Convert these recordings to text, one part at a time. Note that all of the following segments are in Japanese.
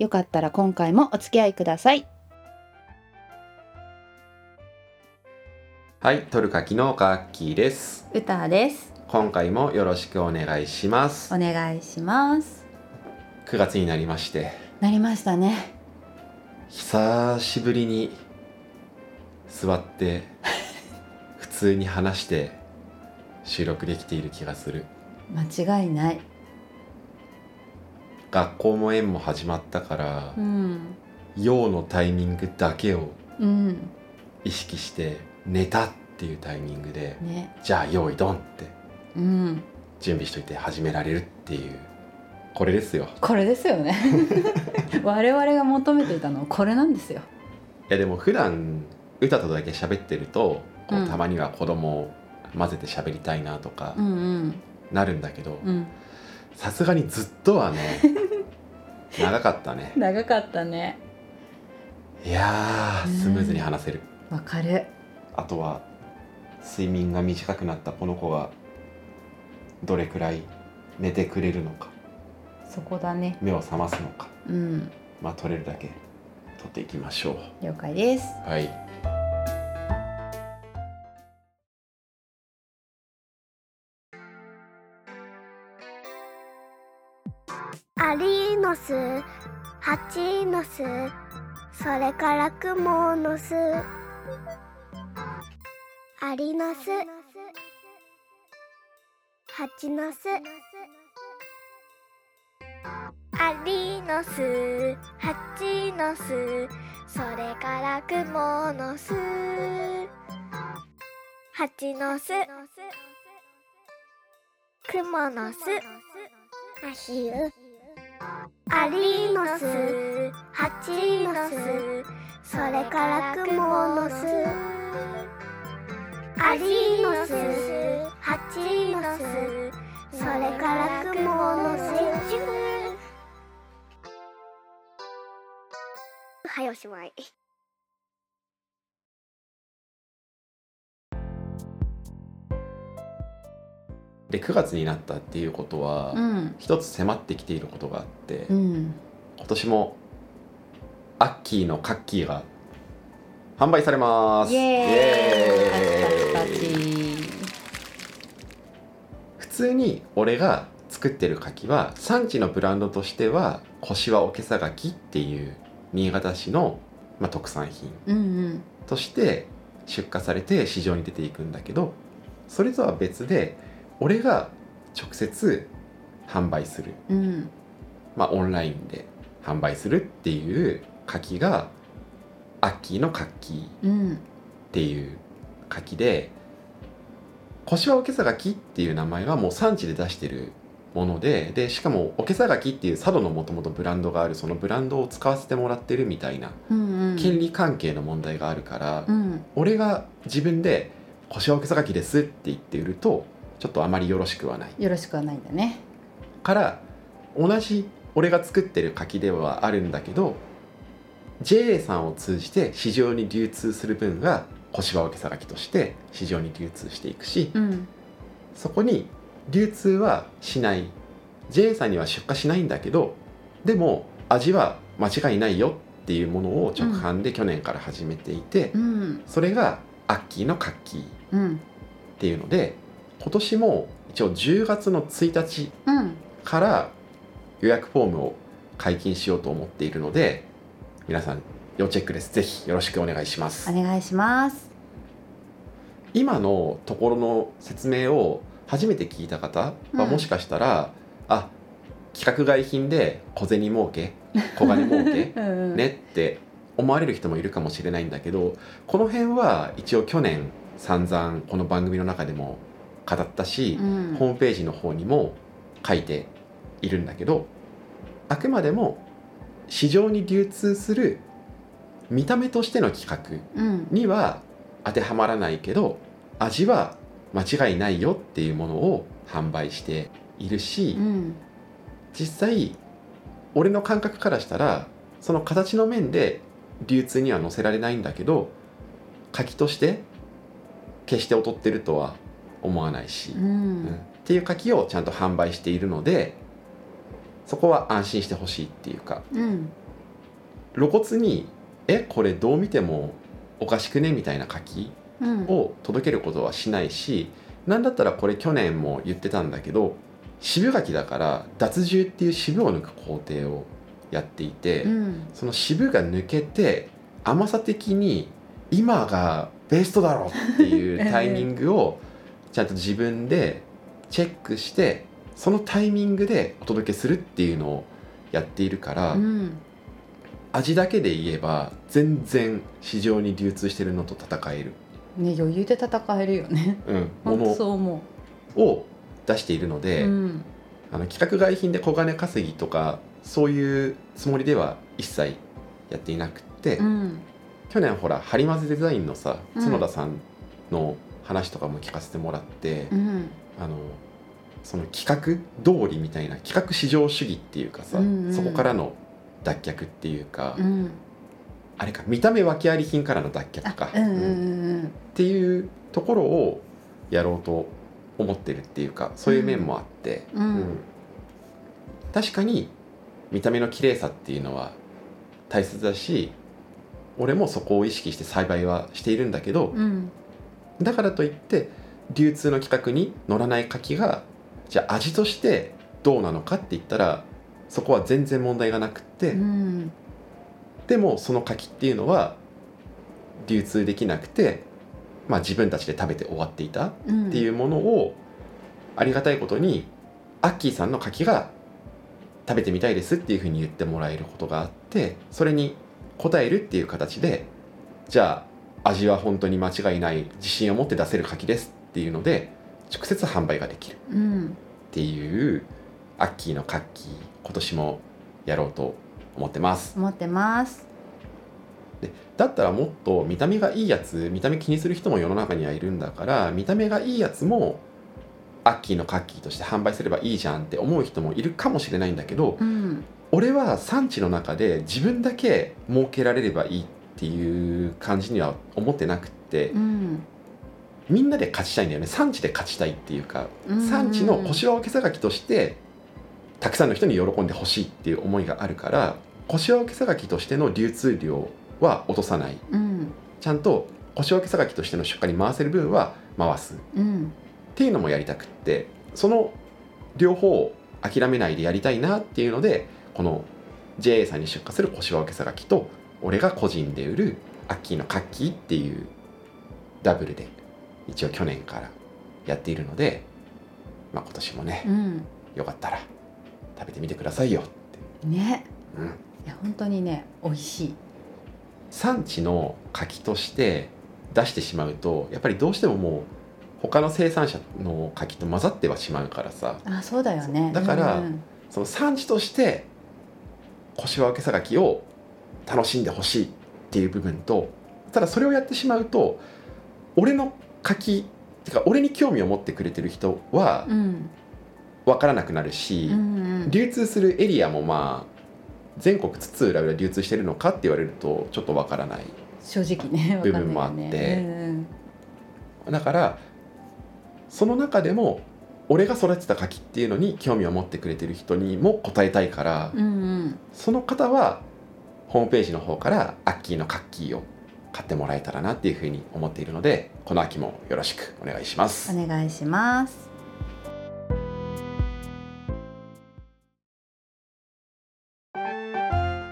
よかったら今回もお付き合いください。はいトルカキのアッキーです。歌です今回もよろしくお願いします。お願いします。9月になりまして。なりましたね。久しぶりに座って普通に話して収録できている気がする。間違いない学校も園も始まったからうん。用のタイミングだけをうん。意識して寝たっていうタイミングでね。じゃあ用意ドンってうん。準備しといて始められるっていう。これですよ。これですよね。我々が求めていたのはこれなんですよ。いやでも普段歌とだけ喋ってるとこううん。たまには子供を混ぜて喋りたいなとかなるんだけどうんさすがにずっとはね長かったね。長かったね。いやスムーズに話せる。わかる。あとは睡眠が短くなったこの子がどれくらい寝てくれるのか。そこだね。目を覚ますのか。うん。まあ取れるだけ取っていきましょう。了解です。はいの巣ハチの巣それからクモの巣。アリの巣ハチの巣。アリの巣ハチの巣それからクモの巣。ハチの巣クモの巣。アヒルアリーノスハチの巣それからクモの巣。アリの巣ハチの巣それからクモの巣。はいおしまいで9月になったっていうことは、うん。一つ迫ってきていることがあって、うん。今年もアッキーのカッキーが販売されます。イエーイ。普通に俺が作ってる柿は産地のブランドとしては柏おけさ柿っていう新潟市の、まあ、特産品として出荷されて市場に出ていくんだけどそれとは別で俺が直接販売する。うん。まあ、オンラインで販売するっていう柿がアッキーのカッキーっうんていう柿で柏おけさ柿っていう名前はもう産地で出してるものででしかもおけさ柿っていう佐渡のもともとブランドがあるそのブランドを使わせてもらってるみたいなうんうん。権利関係の問題があるから、うん。俺が自分で「柏おけさ柿です」って言って売るとちょっとあまりよろしくはない。よろしくはないんだね。から同じ俺が作ってる柿ではあるんだけど JA さんを通じて市場に流通する分が小芝分けさ柿として市場に流通していくしうん。そこに流通はしない。JA さんには出荷しないんだけどでも味は間違いないよっていうものを直販で去年から始めていて、うん。それがアッキーのカッキーっうん。ていうので今年も一応10月の1日うん。から予約フォームを解禁しようと思っているので皆さん要チェックです。ぜひよろしくお願いします。お願いします。今のところの説明を初めて聞いた方はうん。もしかしたら、あ規格外品で小銭儲け小金儲け うんうん。ねって思われる人もいるかもしれないんだけどこの辺は一応去年散々この番組の中でも語ったし、うん。ホームページの方にも書いているんだけどあくまでも市場に流通する見た目としての企画うん。には当てはまらないけど味は間違いないよっていうものを販売しているし、うん。実際俺の感覚からしたらその形の面で流通には載せられないんだけど柿として決して劣ってるとは思わないし、ううん。んっていう柿をちゃんと販売しているのでそこは安心してほしいっていうかうん。露骨に「えこれどう見てもおかしくね?」みたいな柿うん。を届けることはしないしなんだったらこれ去年も言ってたんだけど渋柿だから脱汁っていう渋を抜く工程をやっていて、うん。その渋が抜けて甘さ的に今がベストだろうっていうタイミングをちゃんと自分でチェックしてそのタイミングでお届けするっていうのをやっているから、うん。味だけで言えば全然市場に流通してるのと戦える、ね余裕で戦えるよね。うん、もそう思のを出しているのうで、うん。あの規格外品で小金稼ぎとかそういうつもりでは一切やっていなくって、うん。去年ほらハリマゼデザインのさうん。角田さんの話とかも聞かせてもらって、うん。あのその企画通りみたいな企画至上主義っていうかさ、うんうん。そこからの脱却っていうか、うん。あれか見た目訳あり品からの脱却か、うんうんうんっていうところをやろうと思ってるっていうかそういう面もあって、うん。確かに見た目の綺麗さっていうのは大切だし俺もそこを意識して栽培はしているんだけど、うんだからといって流通の規格に乗らない柿がじゃあ味としてどうなのかって言ったらそこは全然問題がなくって、うん。でもその柿っていうのは流通できなくて、まあ、自分たちで食べて終わっていたうんっていうものをありがたいことにアッキーさんの柿が食べてみたいですっていうふうに言ってもらえることがあってそれに応えるっていう形でじゃあ味は本当に間違いない自信を持って出せる柿ですっていうので直接販売ができる。うん。っていうアッキーのカッキー今年もやろうと思ってます。思ってます。でだったらもっと見た目がいいやつ見た目気にする人も世の中にはいるんだから見た目がいいやつもアッキーのカッキーとして販売すればいいじゃんって思う人もいるかもしれないんだけどうん。俺は産地の中で自分だけ儲けられればいいっていう感じには思ってなくってうん。みんなで勝ちたいんだよね。産地で勝ちたいっていうかうん産地の腰をけさがきとしてたくさんの人に喜んでほしいっていう思いがあるから腰をけさがきとしての流通量は落とさない。うん。ちゃんと腰分けさがきとしての出荷に回せる分は回す。っうん。ていうのもやりたくってその両方を諦めないでやりたいなっていうのでこの JA さんに出荷する腰分けさがきと俺が個人で売るアッキーのカッキーっていうダブルで一応去年からやっているので、まあ、今年もねうん。よかったら食べてみてくださいよって、ね。うん、いや本当にね美味しい。産地の柿として出してしまうとやっぱりどうしてももう他の生産者の柿と混ざってはしまうからさ。あそうだよね。だからうんその産地として腰分けさがきを楽しんでほしいっていう部分とただそれをやってしまうと俺の柿てか俺に興味を持ってくれてる人はうん分からなくなるし、うん。うん流通するエリアもまあ全国津々浦々流通してるのかって言われるとちょっと分からない。正直ね部分もあって。うんだからその中でも俺が育てた柿っていうのに興味を持ってくれてる人にも答えたいから、うんうん。その方はホームページの方からアッキーのカッキーを買ってもらえたらなっていうふうに思っているのでこの秋もよろしくお願いします。お願いします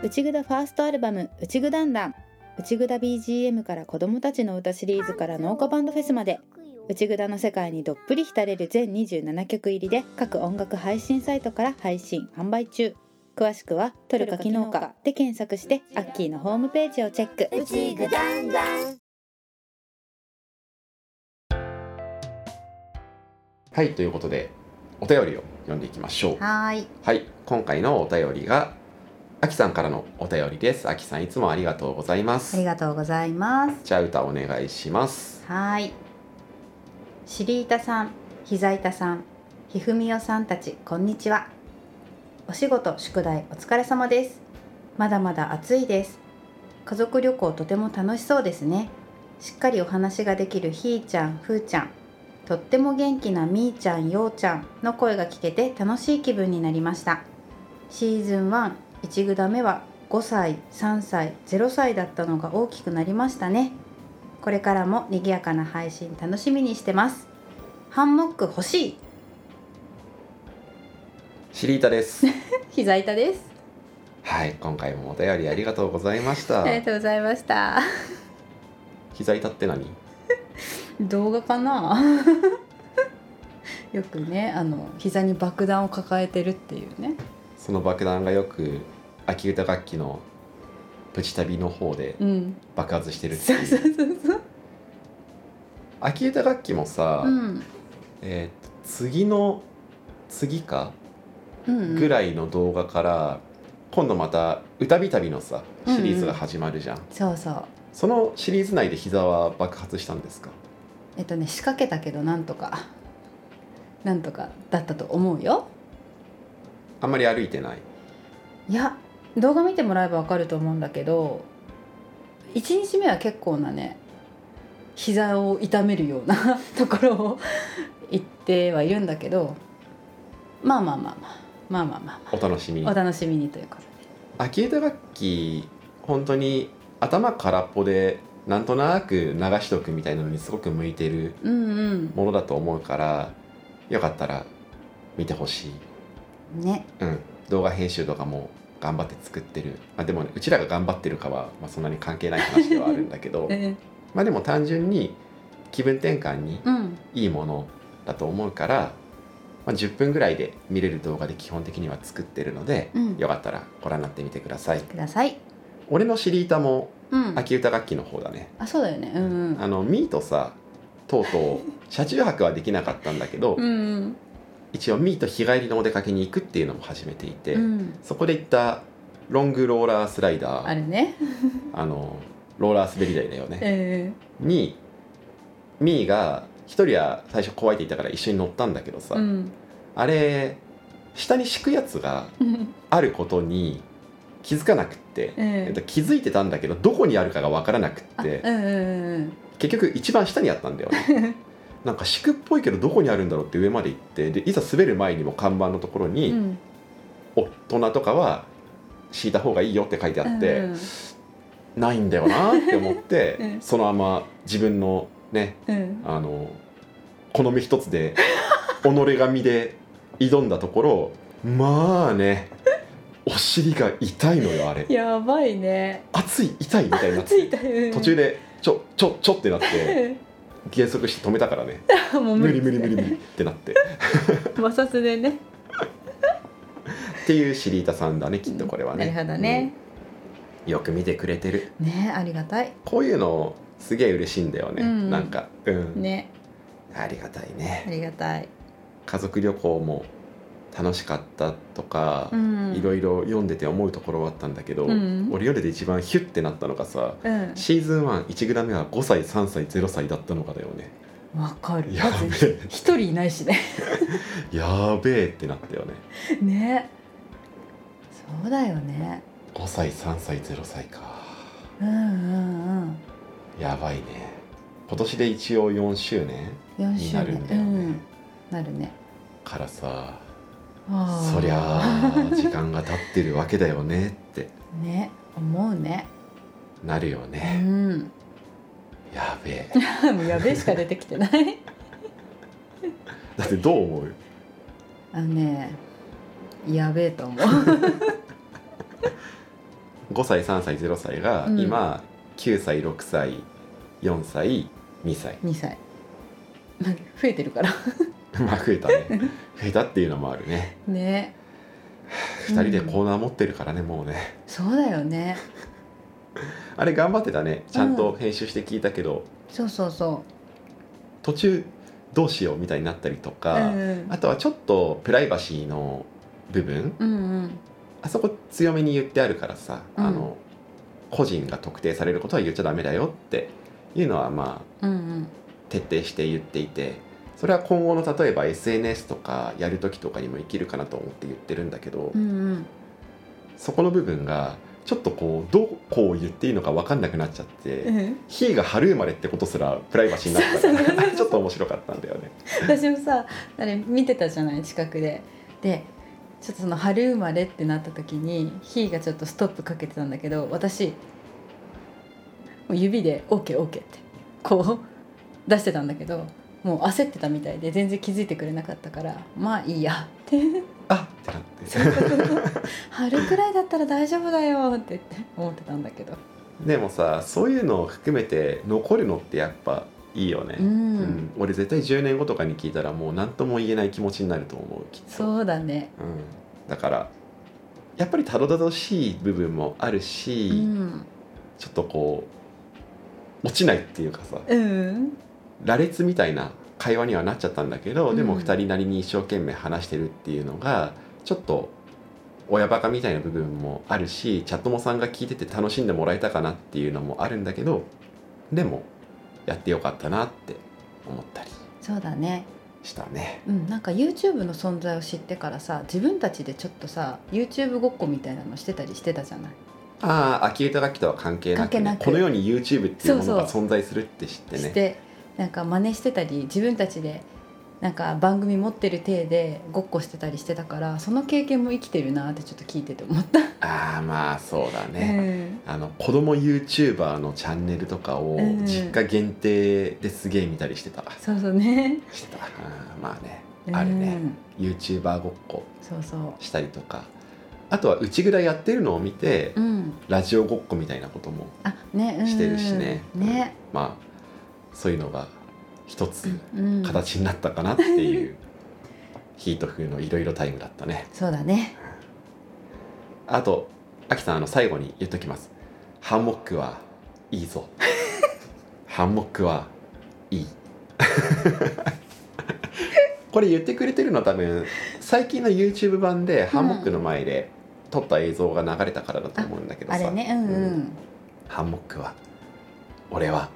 内ぐだファーストアルバム内ぐだんだん内ぐだ BGM から子供たちの歌シリーズから農家バンドフェスまで内ぐだの世界にどっぷり浸れる全27曲入りで各音楽配信サイトから配信販売中詳しくは「トルカ機能か」で検索してアッキーのホームページをチェック。うちぐだん。だんはいということでお便りを読んでいきましょう。はーい。はい今回のお便りがあきさんからのお便りです。あきさんいつもありがとうございます。ありがとうございます。じゃあ歌お願いします。はい。シリータさん、ひざいたさん、ひふみよさんたち、こんにちは。お仕事、宿題、お疲れ様です。まだまだ暑いです。家族旅行とても楽しそうですね。しっかりお話ができるひーちゃん、ふーちゃん、とっても元気なみーちゃん、ようちゃんの声が聞けて楽しい気分になりました。シーズン1、1グダ目は5歳、3歳、0歳だったのが大きくなりましたね。これからも賑やかな配信楽しみにしてます。ハンモック欲しい。シリータです 膝板です。はい今回もお便りありがとうございましたありがとうございました。膝痛って何？動画かな？よくね、あの膝に爆弾を抱えてるっていうね。その爆弾がよく秋歌楽器のプチ旅の方でうん。爆発してるってそうそういうそうそう。秋歌楽器もさ、うん。えーと次の次か？うん。ぐらいの動画から、今度また歌び旅のさシリーズが始まるじゃん、そうそう。そのシリーズ内で膝は爆発したんですか？えっとね、仕掛けたけど、なんとか。なんとかだったと思うよ。あんまり歩いてない？いや動画見てもらえばわかると思うんだけど1日目は結構なね膝を痛めるような ところを行ってはいるんだけどまあまあまあまあまあまあまあお楽しみお楽しみにということで。秋歌楽器本当に頭空っぽでなんとなく流しとくみたいなのにすごく向いてるうんうん。ものだと思うからよかったら見てほしい、ね。うん、動画編集とかも頑張って作ってる、まあ、でも、ね、うちらが頑張ってるかは、まあ、そんなに関係ない話ではあるんだけど。え。まあでも単純に気分転換にうん。いいものだと思うから、まあ、10分ぐらいで見れる動画で基本的には作ってるので、うん。よかったらご覧になってみてください。ください。俺の知り板もうん。秋歌楽器の方だね、あそうだよね。うんうん。あのミーとさとうとう 車中泊はできなかったんだけど、うんうん。一応ミーと日帰りのお出かけに行くっていうのも始めていて、うん。そこで行ったロングローラースライダーあれね。あのローラー滑り台だよね、え にミーが一人は最初怖いって言ったから一緒に乗ったんだけどさ、えうん。あれ下に敷くやつがう んあることに気づかなくって、え気づいてたんだけどどこにあるかが分からなくってうんうんうん結局一番下にあったんだよね。なんか敷くっぽいけどどこにあるんだろうって上まで行ってでいざ滑る前にも看板のところうに、ん。大人とかは敷いた方がいいよって書いてあって、うんないんだよなって思って、う んそのまま自分のねうん。あの好み一つで己が身で挑んだところまあねお尻が痛いのよあれ。やばいね。熱い痛いみたいになって。たうん。途中でちょちょちょってなって減速して止めたからね。もう無理。無理無理無理ってなって。摩擦でね。っていうシリータさんだねきっとこれはね。なるほどね、うん。よく見てくれてる。ねありがたい。こういうのすげえ嬉しいんだよね、うん。なんか。うん、ね。ありがたいあねりがたい。家族旅行も楽しかったとか、うん。いろいろ読んでて思うところはあったんだけど、うん。俺読んでて一番ヒュッてなったのがさうん。シーズン11グラ目は5歳3歳0歳だったのかだよね。わかる。やべえ。一人いないしね。やべえってなったよね。ね。そうだよね。5歳3歳0歳か。うんうんやばいね。今年で一応4周年うん4になるんだよね、うん。なるね。からさそりゃあ時間が経ってるわけだよねって。ね思うね。なるようね、ん。やべえ。もうやべえしか出てきてない。だってどう思う？あのねやべえと思う。5歳3歳0歳がうん。今、9歳6歳4歳2歳。2歳。まあ増えてるから。まあ増えたね。増えたっていうのもあるね。ね。2人でコーナー持ってるからねもうね。そうだよね。あれ頑張ってたね。ちゃんと編集して聞いたけど、そうそうそ途中どうしようみたいになったりとうか、うん。あとはちょっとプライバシーの部分。うんうん。あそこ強めに言ってあるからさ、うん。あの個人が特定されることは言っちゃダメだよっていうのはまあうんうん。徹底して言っていてそれは今後の例えば SNS とかやる時とかにも生きるかなと思って言ってるんだけど、うんうん。そこの部分がちょっとこうどこを言っていいのか分かんなくなっちゃって。うんが春生まれってことすらプライバシーになった。から ちょっと面白かったんだよね。私もさあれ見てたじゃない？近くで。でちょっとその春生まれってなった時にひーがちょっとストップかけてたんだけど私もう指で OKOK ってこう出してたんだけどもう焦ってたみたいで全然気づいてくれなかったからまあいいやって。あってなって。春くらいだったら大丈夫だよって思ってたんだけど。でもさそういうのを含めて残るのってやっぱいいよね、うん、うん。俺絶対10年後とかに聞いたらもう何とも言えない気持ちになると思うきっと。そうだね。うん、だからやっぱりたどたどしい部分もあるし、うん。ちょっとこう落ちないっていうかさうん。羅列みたいな会話にはなっちゃったんだけど、でもうん2人なりに一生懸命話してるっていうのがちょっと親バカみたいな部分もあるしチャットモさんが聞いてて楽しんでもらえたかなっていうのもあるんだけどでもやってよかったなって思ったりそうだね。したね。うん、なんか YouTube の存在を知ってからさ自分たちでちょっとさ YouTube ごっこみたいなのしてたりしてたじゃない？ああ秋歌楽器とは関係なく,、ね、なく。この世に YouTube っていうものが存在するって知ってね。してなんか真似してたり自分たちでなんか番組持ってる体でごっこしてたりしてたからその経験も生きてるなってちょっと聞いてて思った。ああまあそうだうね、ん。あの子供 YouTuber のチャンネルとかをうん実家限定ですげえ見たりしてた、そうそうね。してた。あーまあね。あるね、YouTuber ごっこ。したりとか。あとは内蔵やってるのを見て、うん。ラジオごっこみたいなこともしてるしね。ね。まあそういうのが一つうん。形になったかなっていう、ヒート風のいろいろタイムだったね。そうだね。あとアキさんあの最後に言っときます。ハンモックはいいぞ。ハンモックはいい。これ言ってくれてるのは多分最近の YouTube 版でハンモックの前で撮った映像が流れたからだと思うんだけどさ、あれね、うん。うん。ハンモックは俺は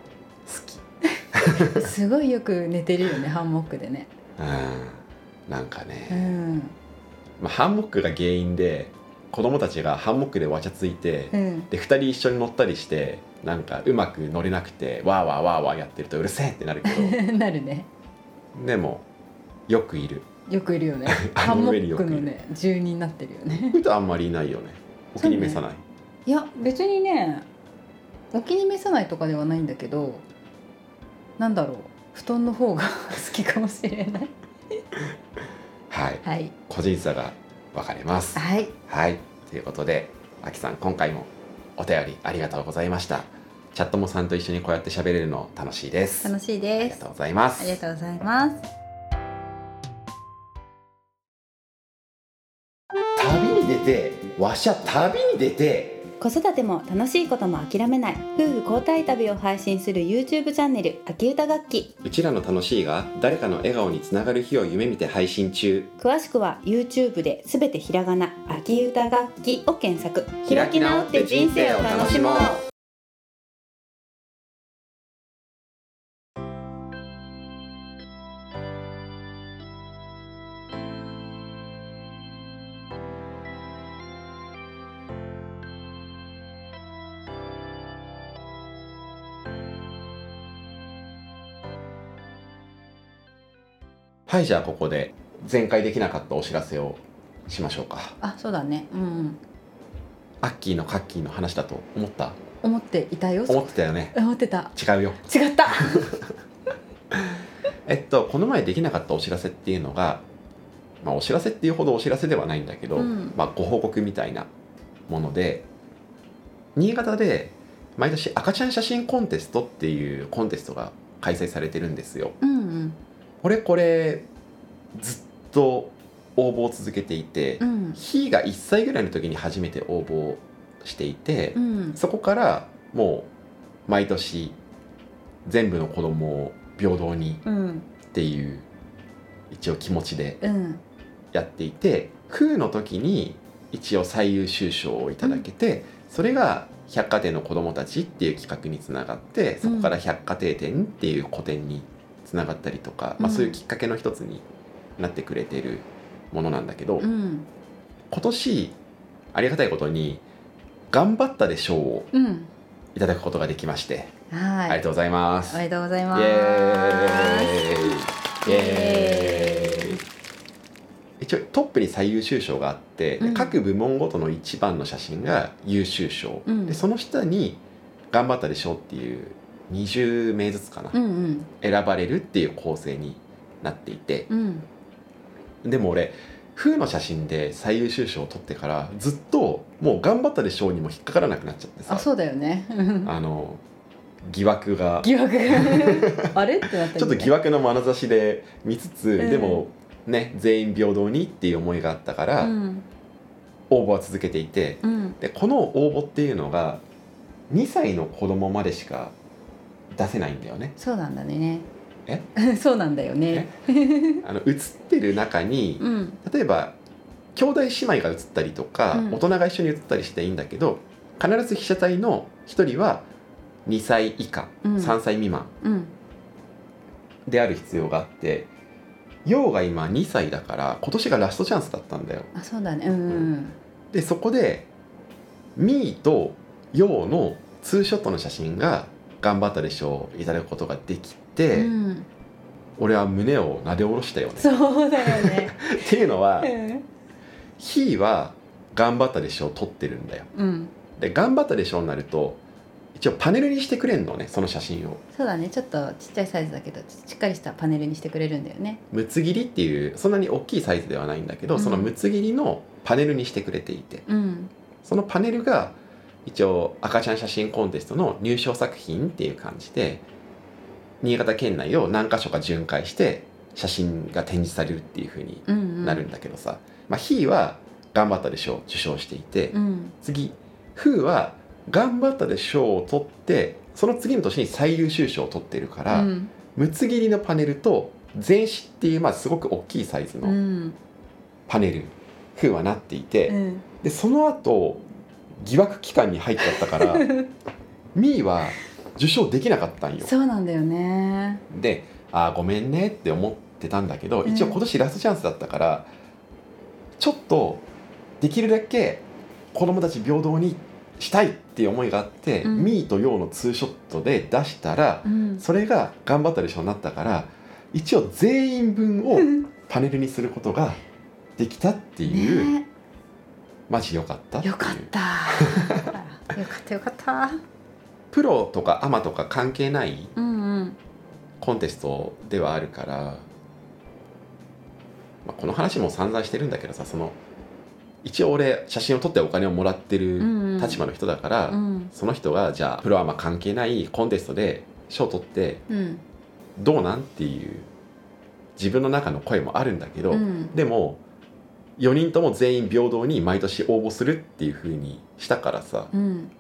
すごいよく寝てるよね、ハンモックでね。うんなんかうね、ん。まあ、ハンモックが原因で子供たちがハンモックでわちゃついて、うん。で2人一緒に乗ったりしてなんかうまく乗れなくてわーわーわーわーやってるとうるせえってなるけど なるね。でもよくいるよくいるよね。あハンモの上によくいるックのね、住人になってるよね。ふとあんまりいないよねお気に召さない、いや別にねお気に召さないとかではないんだけどなんだろう。布団の方が 好きかもしれない。はい。はい。個人差が分かれます。はい。はい。ということであきさん今回もお便りありがとうございました。チャットモさんと一緒にこうやって喋れるの楽しいです。楽しいありですがとうございます。ありがとうございます。旅に出てわしゃ旅に出て子育ても楽しいことも諦めない夫婦交代旅を配信する YouTube チャンネル秋歌楽器。うちらの楽しいが誰かの笑顔につながる日を夢見て配信中。詳しくは YouTube で全てひらがな秋歌楽器を検索。開き直って人生を楽しもうはいじゃあここで前回できなかったお知らせをしましょうか。あそうだね。うんうん。アッキーのカッキーの話だと思った？思っていたよ。思ってたよね。思ってた。違うよ。違った。えっとこの前できなかったお知らせっていうのがまあお知らせっていうほどお知らせではないんだけど、うん。まあご報告みたいなもので新潟で毎年赤ちゃん写真コンテストっていうコンテストが開催されてるんですよ。うんうん俺これずっと応募を続けていて、うん。が1歳ぐらいの時に初めて応募していて、うん。そこからもう毎年全部の子供を平等にうん。っていう一応気持ちでうん。やっていて空の時に一応最優秀賞をいただけて、それが百貨店の子どもたちっていう企画につながってそこから百貨店展っていう個展につながったりとか、まあ、うん。そういうきっかけの一つになってくれているものなんだけど、うん。今年ありがたいことに頑張ったで賞をうん。いただくことができまして、はい。ありがとうございます。おめでとうございイます。イイ。エーイ。一応トップに最優秀賞があって、でうん。各部門ごとの一番の写真が優秀賞、うん。でその下に「頑張ったでしょ」っていう20名ずつかな、うんうん。選ばれるっていう構成になっていて。うん。でも俺風の写真で最優秀賞を取ってからずっともう「頑張ったでしょ」にも引っかからなくなっちゃってさ。あそうだよね。あの疑惑が。疑惑が。あれ？ってなったちょっと疑惑の眼差しで見つつ、うん。でもね全員平等にっていう思いがあったから、うん。応募は続けていて。うん。でこの応募っていうのが2歳の子供までしか出せないんだよね。そうなんだね。え？そうなんだよね。あの写ってる中にうん。例えば兄弟姉妹が写ったりとか、うん。大人が一緒に写ったりしていいんだけど必ず被写体の1人は2歳以下、うん。3歳未満うん。である必要があって陽が今2歳だから今年がラストチャンスだったんだよ。あそうだね。うんうんでそこでミーとヨウのツーショットの写真が頑張ったでしょういただくことができて、うん。俺は胸をなで下ろしたよね。そうだよね。っていうのはうん。は頑張ったでしょう撮ってるんだよ。うん。で頑張ったでしょうになると一応パネルにしてくれんのねその写真を。そうだね。ちょっとちっちゃいサイズだけどしっかりしたパネルにしてくれるんだよね。むつ切りっていうそんなに大きいサイズではないんだけど、うん。そのむつ切りのパネルにしてくれていて。うん。そのパネルが一応赤ちゃん写真コンテストの入賞作品っていう感じで新潟県内を何箇所か巡回して写真が展示されるっていう風にうんうん。なるんだけどさ、まあ、ヒーは頑張ったでしょう受賞していて、うん。次フーは頑張ったでしょうを取ってその次の年に最優秀賞を取ってるから、うん。むつ切りのパネルと全紙っていうまあすごく大きいサイズうのん。パネル、フーはなっていて、うん。でその後疑惑期間に入っちゃったから ミーは受賞できなかったんよ。そうなんだよね。であーごめんねって思ってたんだけどうん。一応今年ラストチャンスだったから、ちょっとできるだけ子供たち平等にしたいっていう思いがあって、うん。ミーとヨーのツーショットで出したら、うん。それが頑張ったでしょうになったから一応全員分を パネルにすることができたっていう、ねマジ良かったよかった。よかったよかった。プロとかアマとか関係ないうんうん。コンテストではあるから、まあ、この話も散々してるんだけどさその一応俺写真を撮ってお金をもらってるうんうん。立場の人だから、うん。その人がじゃあプロアマ関係ないコンテストで賞を取ってうん。どうなんっていう自分の中の声もあるんだけど、うん。でも4人とも全員平等に毎年応募するっていう風にしたからさうん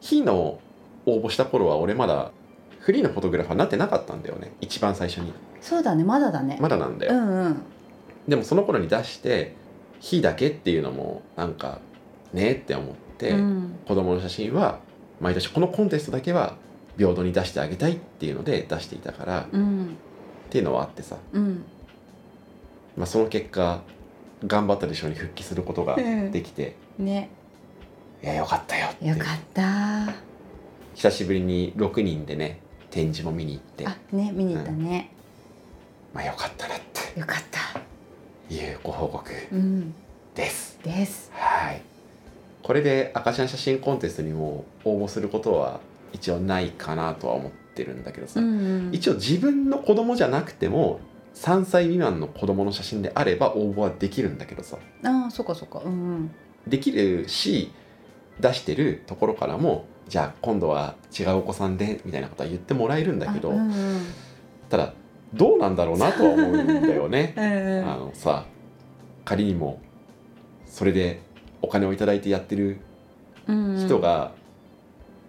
日の応募した頃は俺まだフリーのフォトグラファーになってなかったんだよね。一番最初に。そうだねまだだね。まだなんだよ、うんうん。でもその頃に出して「日だけ」っていうのもなんかねって思って、うん。子供の写真は毎年このコンテストだけは平等に出してあげたいっていうので出していたから、っうん。ていうのはあってさ、うん。まあ、その結果頑張ったでしょうに復帰することができて、ね。いやよかったよよかった。久しぶりに6人でね展示も見に行って。あね見に行ったね。まあよかったなって。よかった。いうご報告うん。です。です。はい。これで赤ちゃん写真コンテストにも応募することは一応ないかなとは思ってるんだけどさ、うんうん。一応自分の子供じゃなくても3歳未満の子供の写真であれば応募はできるんだけどさ。ああそっかそっかうんうんできるし出してるところからもじゃあ今度は違うお子さんでみたいなことは言ってもらえるんだけど、あうんうんただどうなんだろうなとは思うんだよね。あのさ仮にもそれでお金をいただいてやってる人が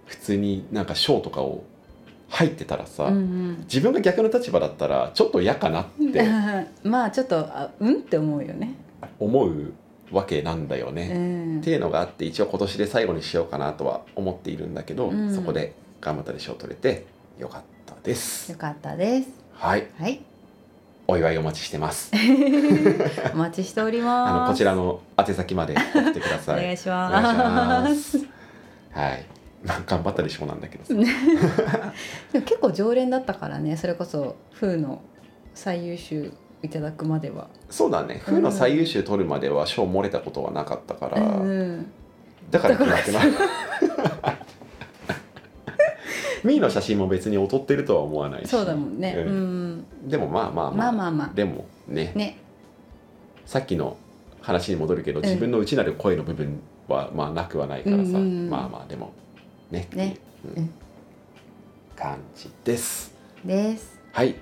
普通になんか賞とかを入ってたらさ、うんうん自分が逆の立場だったらちょっと嫌かなって まあちょっとあうんって思うよね思うわけなんだようね。んっていうのがあって一応今年で最後にしようかなとは思っているんだけど、うんそこで頑張ったで賞を取れてよかったです。よかったですはい、はいお祝いお待ちしてます。お待ちしておりますあのこちらの宛先まで送ってくだおさい。願いしお願まいしますす。はい。まあ頑張ったで賞なんだけどさ。でも結構常連だったからねそれこそ風の最優秀いただくまでは。そうだね。風の最優秀取るまでは賞漏れたことはなかったから、うんうん。だから決まってない。ミーの写真も別に劣ってるとは思わないし。そうだもんね。ううん。んでもまあまあまあ。まあまあまあ。でもね。ね。さっきの話に戻るけどん自分の内なる声の部分はまあなくはないからさ、うんまあまあでもねねううんうん感じです。ですはい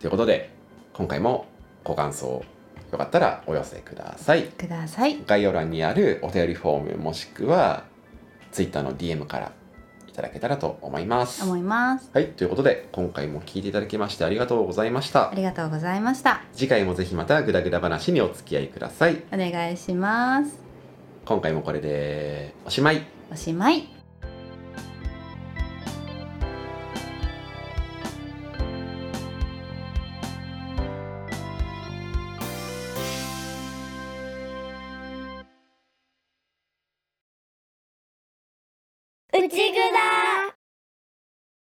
ということで今回もご感想よかったらお寄せください。ください概要欄にあるお便りフォームもしくは Twitter の DM からいただけたらと思います。思いますはいということで今回も聞いていただきましてありがとうございましたあ。りがとうございました次回もぜひまたグダグダ話にお付き合いください。お願いします今回もこれでおしまい。おしまい